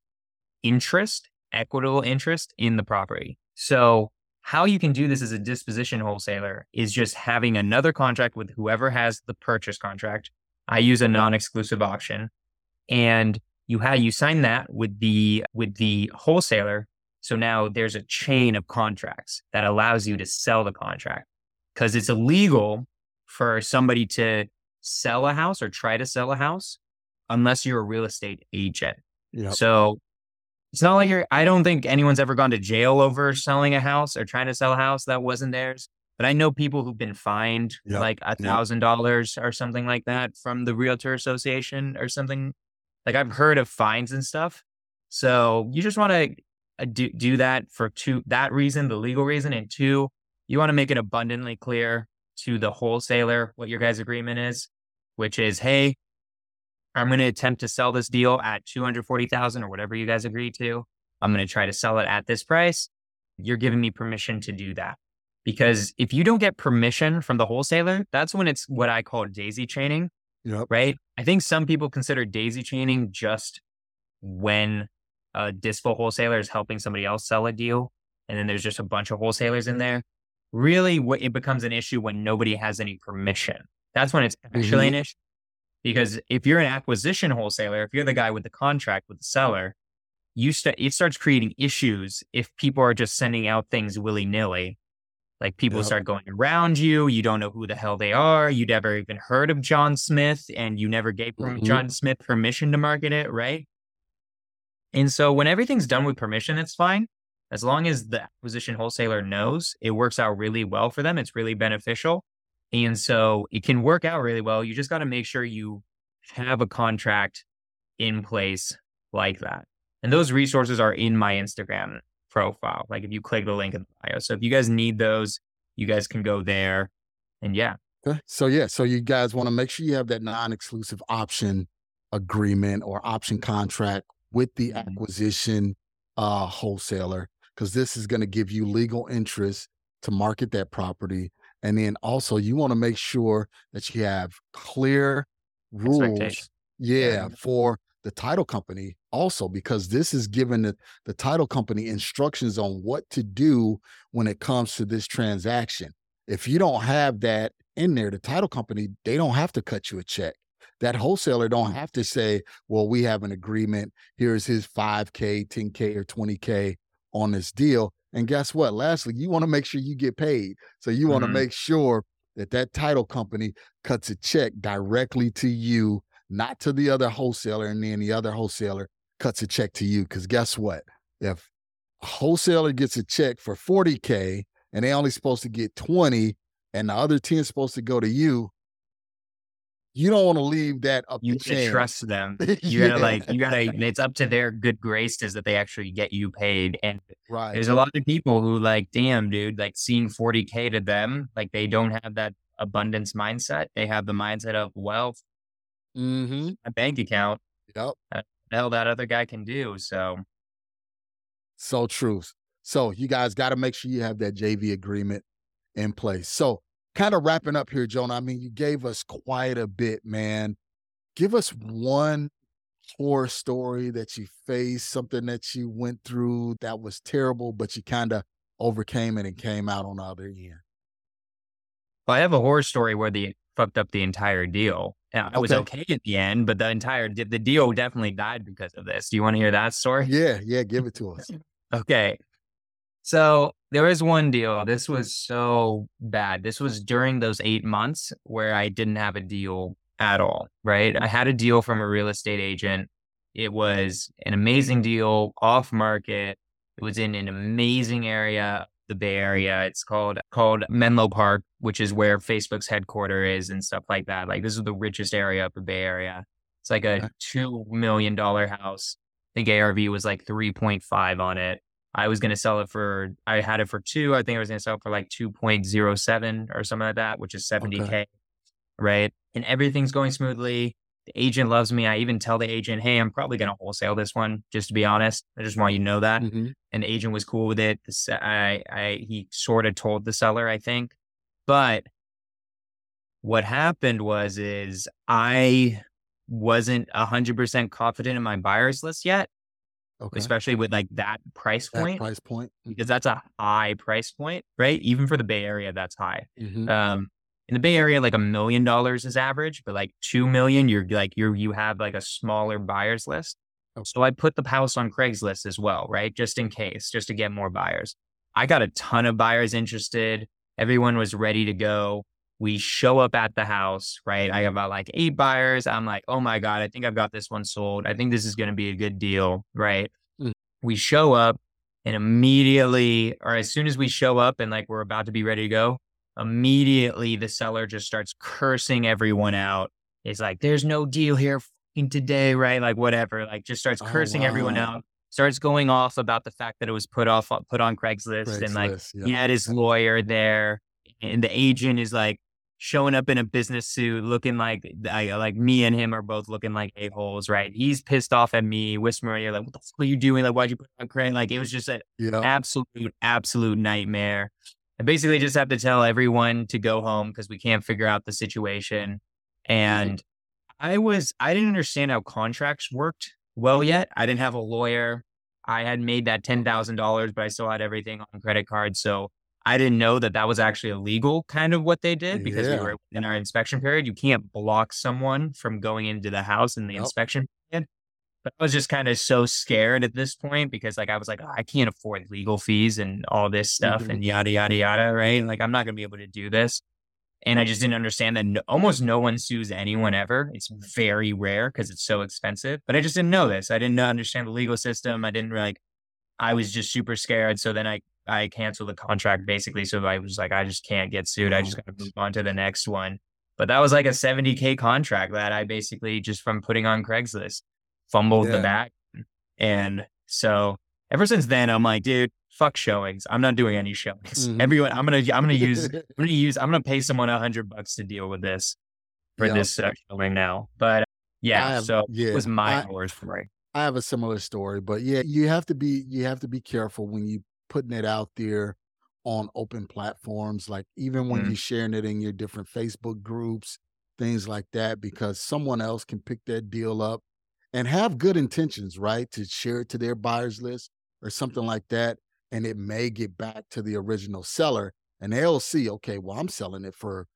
interest, equitable interest in the property. So, how you can do this as a disposition wholesaler is just having another contract with whoever has the purchase contract. I use a non-exclusive option and you have you sign that with the with the wholesaler. So now there's a chain of contracts that allows you to sell the contract because it's illegal for somebody to sell a house or try to sell a house unless you're a real estate agent. Yep. So it's not like you're, I don't think anyone's ever gone to jail over selling a house or trying to sell a house that wasn't theirs. But I know people who've been fined yep. like a thousand dollars or something like that from the Realtor Association or something. Like I've heard of fines and stuff. So you just want to uh, do, do that for two, that reason, the legal reason. And two, you want to make it abundantly clear to the wholesaler what your guys' agreement is, which is, hey, I'm going to attempt to sell this deal at 240,000 or whatever you guys agree to. I'm going to try to sell it at this price. You're giving me permission to do that. Because if you don't get permission from the wholesaler, that's when it's what I call daisy chaining. Yep. Right. I think some people consider daisy chaining just when a dispo wholesaler is helping somebody else sell a deal. And then there's just a bunch of wholesalers in there really what it becomes an issue when nobody has any permission. That's when it's actually mm-hmm. an issue. Because if you're an acquisition wholesaler, if you're the guy with the contract with the seller, you st- it starts creating issues if people are just sending out things willy nilly. Like people yep. start going around you, you don't know who the hell they are. You never even heard of John Smith, and you never gave mm-hmm. John Smith permission to market it, right? And so when everything's done with permission, it's fine as long as the acquisition wholesaler knows, it works out really well for them. It's really beneficial. And so it can work out really well. You just got to make sure you have a contract in place like that. And those resources are in my Instagram profile. Like if you click the link in the bio. So if you guys need those, you guys can go there. And yeah. Okay. So yeah, so you guys want to make sure you have that non-exclusive option agreement or option contract with the mm-hmm. acquisition uh, wholesaler because this is going to give you legal interest to market that property. And then also, you want to make sure that you have clear rules, yeah, for the title company also, because this is giving the, the title company instructions on what to do when it comes to this transaction. If you don't have that in there, the title company, they don't have to cut you a check. That wholesaler don't mm. have to say, well, we have an agreement. Here's his 5K, 10K, or 20K on this deal. And guess what? Lastly, you want to make sure you get paid. So you want to mm-hmm. make sure that that title company cuts a check directly to you, not to the other wholesaler, and then the other wholesaler cuts a check to you. Because guess what? If a wholesaler gets a check for 40K and they only supposed to get 20 and the other 10 is supposed to go to you, you don't want to leave that up. You can trust them. You yeah. gotta like you gotta. It's up to their good graces that they actually get you paid. And right. there's a lot of people who like, damn, dude, like seeing 40k to them, like they don't have that abundance mindset. They have the mindset of wealth, mm-hmm. a bank account. Yep. Hell that other guy can do. So, so true. So you guys got to make sure you have that JV agreement in place. So kind of wrapping up here, Jonah. I mean, you gave us quite a bit, man. Give us one horror story that you faced, something that you went through that was terrible, but you kind of overcame it and came out on the other end. Well, I have a horror story where they fucked up the entire deal. I okay. was okay at the end, but the entire the deal definitely died because of this. Do you want to hear that story? Yeah, yeah, give it to us. okay. So there was one deal. This was so bad. This was during those eight months where I didn't have a deal at all, right? I had a deal from a real estate agent. It was an amazing deal, off market. It was in an amazing area, the Bay Area. It's called called Menlo Park, which is where Facebook's headquarter is and stuff like that. Like this is the richest area of the Bay Area. It's like a two million dollar house. I think ARV was like three point five on it. I was gonna sell it for I had it for two. I think I was gonna sell it for like two point zero seven or something like that, which is seventy k. Okay. Right. And everything's going smoothly. The agent loves me. I even tell the agent, hey, I'm probably gonna wholesale this one, just to be honest. I just want you to know that Mhm. and the agent was cool with it. I, I, he sort of told the seller, I think, but what happened was, is I wasn't a hundred percent confident in my buyers list yet, Okay. especially with like that price that point, price point. because that's a high price point, right? Even for the Bay Area, that's high. Mhm. Um, in the Bay Area, like a million dollars is average, but like two million, you're like you're you have like a smaller buyers list. Okay. So I put the house on Craigslist as well, right? Just in case, just to get more buyers. I got a ton of buyers interested. Everyone was ready to go. We show up at the house, right? I have about like eight buyers. I'm like, oh my God, I think I've got this one sold. I think this is going to be a good deal, right? Mm. We show up and immediately, or as soon as we show up and like we're about to be ready to go, immediately the seller just starts cursing everyone out. It's like, there's no deal here today, right? Like whatever, like just starts Oh, cursing everyone out. Starts going off about the fact that it was put off put on Craigslist, and like yeah. he had his lawyer there, and the agent is like showing up in a business suit, looking like I, uh, like me and him are both looking like a holes, right? He's pissed off at me, whispering, you're "Like, what the fuck are you doing? Like, why'd you put on Craig?" Like, it was just an Yeah. absolute, absolute nightmare. I basically just have to tell everyone to go home because we can't figure out the situation. Mm-hmm. And I was, I didn't understand how contracts worked well yet. I didn't have a lawyer. I had made that $10,000, but I still had everything on credit card. So I didn't know that that was actually illegal, kind of what they did because Yeah. we were in our inspection period. You can't block someone from going into the house in the Yep. inspection period. But I was just kind of so scared at this point because, like, I was like, "Oh, I can't afford legal fees and all this stuff Mhm. and yada, yada, yada, right? Like, I'm not going to be able to do this. And I just didn't understand that no, almost no one sues anyone ever. It's very rare because it's so expensive. But I just didn't know this. I didn't understand the legal system. I didn't like, I was just super scared. So then I, I canceled the contract basically. So I was like, I just can't get sued. I just got to move on to the next one. But that was like a 70K contract that I basically just from putting on Craigslist fumbled Yeah. the back. And so ever since then, I'm like, dude, fuck showings. I'm not doing any showings. Mhm. Everyone, I'm gonna, I'm gonna use, I'm gonna use, I'm gonna pay someone a hundred bucks to deal with this for Yep. this uh, showing now. But uh, yeah, have- so yeah, it was my I- horror story. I have a similar story, but yeah, you have to be you have to be careful when you putting it out there on open platforms, like even when Mm. you're sharing it in your different Facebook groups, things like that, because someone else can pick that deal up and have good intentions, right? To share it to their buyers list or something like that. And it may get back to the original seller and they'll see, okay, well, I'm selling it for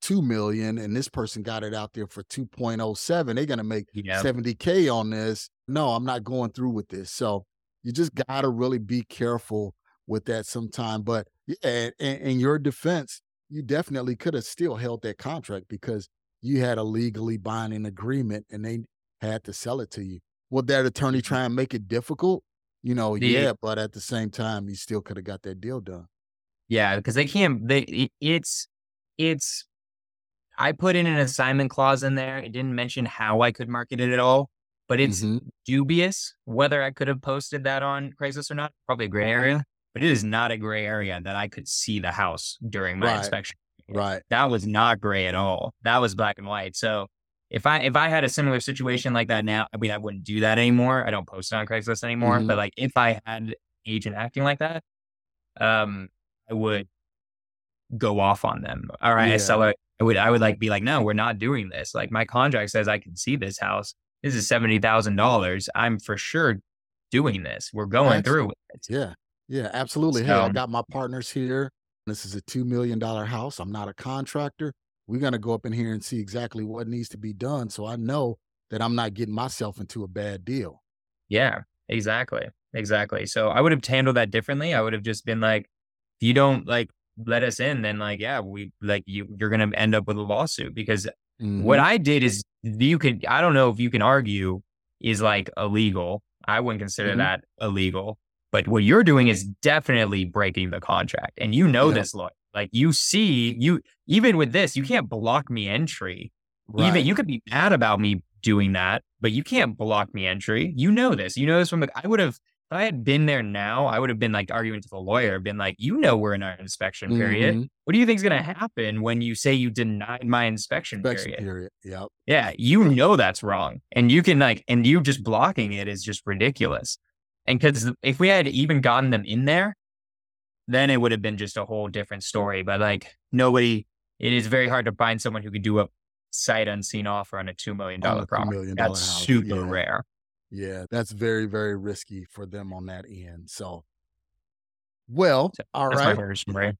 two million and this person got it out there for 2.07. They're gonna make Yeah, 70k on this. No, I'm not going through with this. So you just got to really be careful with that sometime. But yeah, in, your defense, you definitely could have still held that contract because you had a legally binding agreement and they had to sell it to you. Would that attorney Mhm. try and make it difficult? You know, The- yeah, but at the same time, you still could have got that deal done. yeah, because they can't. They it's it's. I put in an assignment clause in there. It didn't mention how I could market it at all, but it's Mhm. dubious whether I could have posted that on Craigslist or not. Probably a gray area, but it is not a gray area that I could see the house during my Right. inspection. Right. That was not gray at all. That was black and white. So if I if I had a similar situation like that now, I mean, I wouldn't do that anymore. I don't post it on Craigslist anymore. Mhm. But like if I had agent acting like that, um, I would go off on them. All right, Yeah. a seller, I would I would like be like, no, we're not doing this. Like my contract says I can see this house. This is seventy thousand dollars. I'm for sure doing this. We're going through it. Yeah. Yeah, absolutely. Hey, I got my partners here. This is a $2 million house. I'm not a contractor. We're going to go up in here and see exactly what needs to be done. So I know that I'm not getting myself into a bad deal. Yeah, exactly. Exactly. So I would have handled that differently. I would have just been like, if you don't like let us in, then like, yeah, we like you, you're going to end up with a lawsuit because what Mhm. I did is you could, I don't know if you can argue is like illegal. I wouldn't consider Mhm. that illegal. But what you're doing is definitely breaking the contract. And you know Yeah. this, Lloyd. Like you see, you even with this, you can't block me entry. Right. Even you could be mad about me doing that, but you can't block me entry. You know this. You know this from the I would have if I had been there now, I would have been like arguing to the lawyer, been like, you know we're in our inspection period. Mhm. What do you think is gonna happen when you say you denied my inspection, Inspection period? period. Yep. Yeah, you know that's wrong. And you can like, and you just blocking it is just ridiculous. And because if we had even gotten them in there, then it would have been just a whole different story. But like, nobody, it is very hard to find someone who could do a sight unseen offer on a $2 million On a $2 property. That's house, super yeah. rare. Yeah, that's very, very risky for them on that end. So, well, So, all version, right?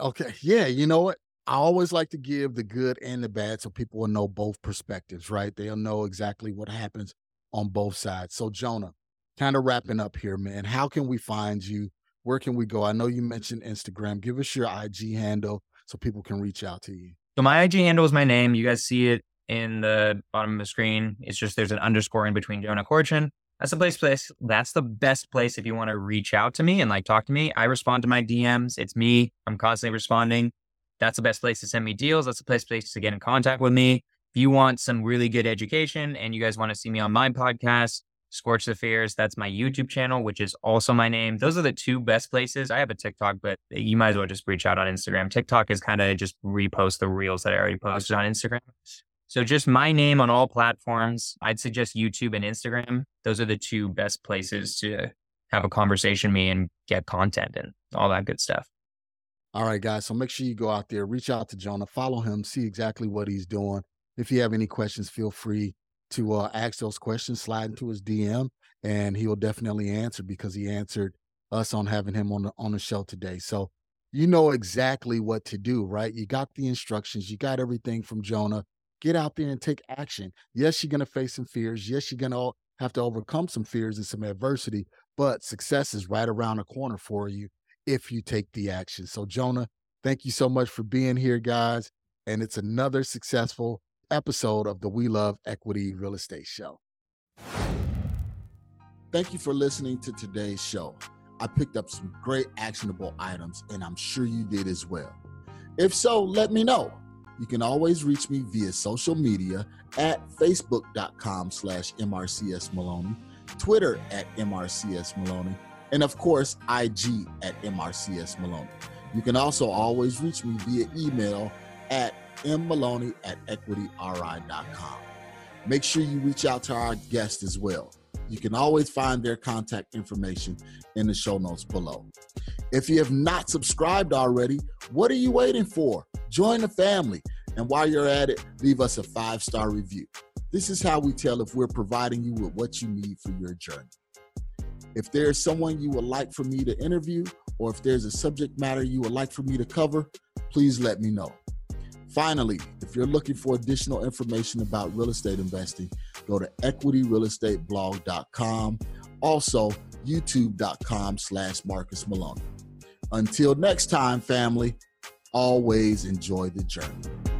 Okay. Yeah. You know what? I always like to give the good and the bad so people will know both perspectives, right? They'll know exactly what happens on both sides. So, Jonah, kind of wrapping up here, man. How can we find you? Where can we go? I know you mentioned Instagram. Give us your IG handle so people can reach out to you. So my IG handle is my name. You guys see it in the bottom of the screen. It's just there's an underscore in between Jonah Korchin. That's the place place. That's the best place if you want to reach out to me and like talk to me. I respond to my DMs. It's me. I'm constantly responding. That's the best place to send me deals. That's the best place to get in contact with me. If you want some really good education and you guys want to see me on my podcast, Scorch the Fears, that's my YouTube channel, which is also my name. Those are the two best places. I have a TikTok, but you might as well just reach out on Instagram. TikTok is kind of just repost the reels that I already posted on Instagram. So just my name on all platforms. I'd suggest YouTube and Instagram. Those are the two best places to have a conversation me and get content and all that good stuff. All right, guys. So make sure you go out there, reach out to Jonah, follow him, see exactly what he's doing. If you have any questions, feel free to uh, ask those questions, slide into his DM, and he will definitely answer because he answered us on having him on the on the show today. So you know exactly what to do, right? You got the instructions, you got everything from Jonah. Get out there and take action. Yes, you're gonna face some fears. Yes, you're gonna have to overcome some fears and some adversity, but success is right around the corner for you if you take the action. So, Jonah, thank you so much for being here, guys. And it's another successful episode of the We Love Equity Real Estate Show. Thank you for listening to today's show. I picked up some great actionable items, and I'm sure you did as well. If so, let me know. You can always reach me via social media at facebook.com slash MRCS Maloney, Twitter at MRCS Maloney, and of course, IG at MRCS Maloney. You can also always reach me via email at mmaloney at equityri.com. Make sure you reach out to our guest as well. You can always find their contact information in the show notes below. If you have not subscribed already, what are you waiting for? Join the family. And while you're at it, leave us a five star review. This is how we tell if we're providing you with what you need for your journey. If there's someone you would like for me to interview, or if there's a subject matter you would like for me to cover, please let me know. Finally, if you're looking for additional information about real estate investing, go to equityrealestateblog.com. Also, youtube.com slash Marcus Maloney. Until next time, family, always enjoy the journey.